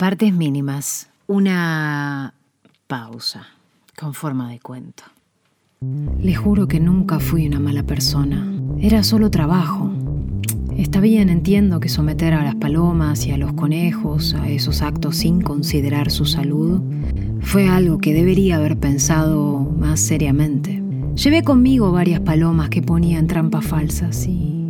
Partes mínimas. Una pausa con forma de cuento. Le juro que nunca fui una mala persona. Era solo trabajo. Está bien, entiendo que someter a las palomas y a los conejos a esos actos sin considerar su salud fue algo que debería haber pensado más seriamente. Llevé conmigo varias palomas que ponían trampas falsas y...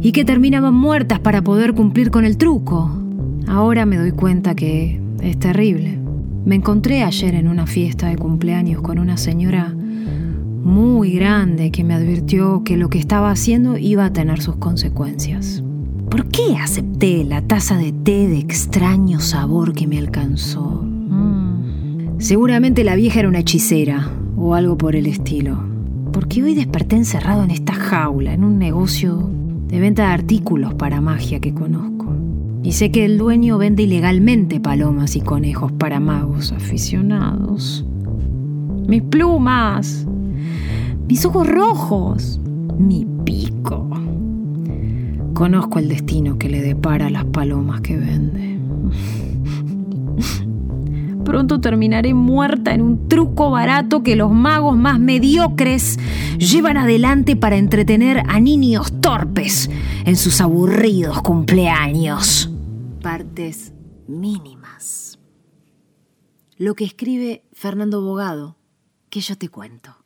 y que terminaban muertas para poder cumplir con el truco. Ahora me doy cuenta que es terrible. Me encontré ayer en una fiesta de cumpleaños con una señora muy grande que me advirtió que lo que estaba haciendo iba a tener sus consecuencias. ¿Por qué acepté la taza de té de extraño sabor que me alcanzó? Mm. Seguramente la vieja era una hechicera o algo por el estilo. Porque hoy desperté encerrado en esta jaula, en un negocio de venta de artículos para magia que conozco. Y sé que el dueño vende ilegalmente palomas y conejos para magos aficionados. Mis plumas, mis ojos rojos, mi pico. Conozco el destino que le depara a las palomas que vende. Pronto terminaré muerta en un truco barato que los magos más mediocres llevan adelante para entretener a niños torpes en sus aburridos cumpleaños. Partes mínimas. Lo que escribe Fernando Bogado, que yo te cuento.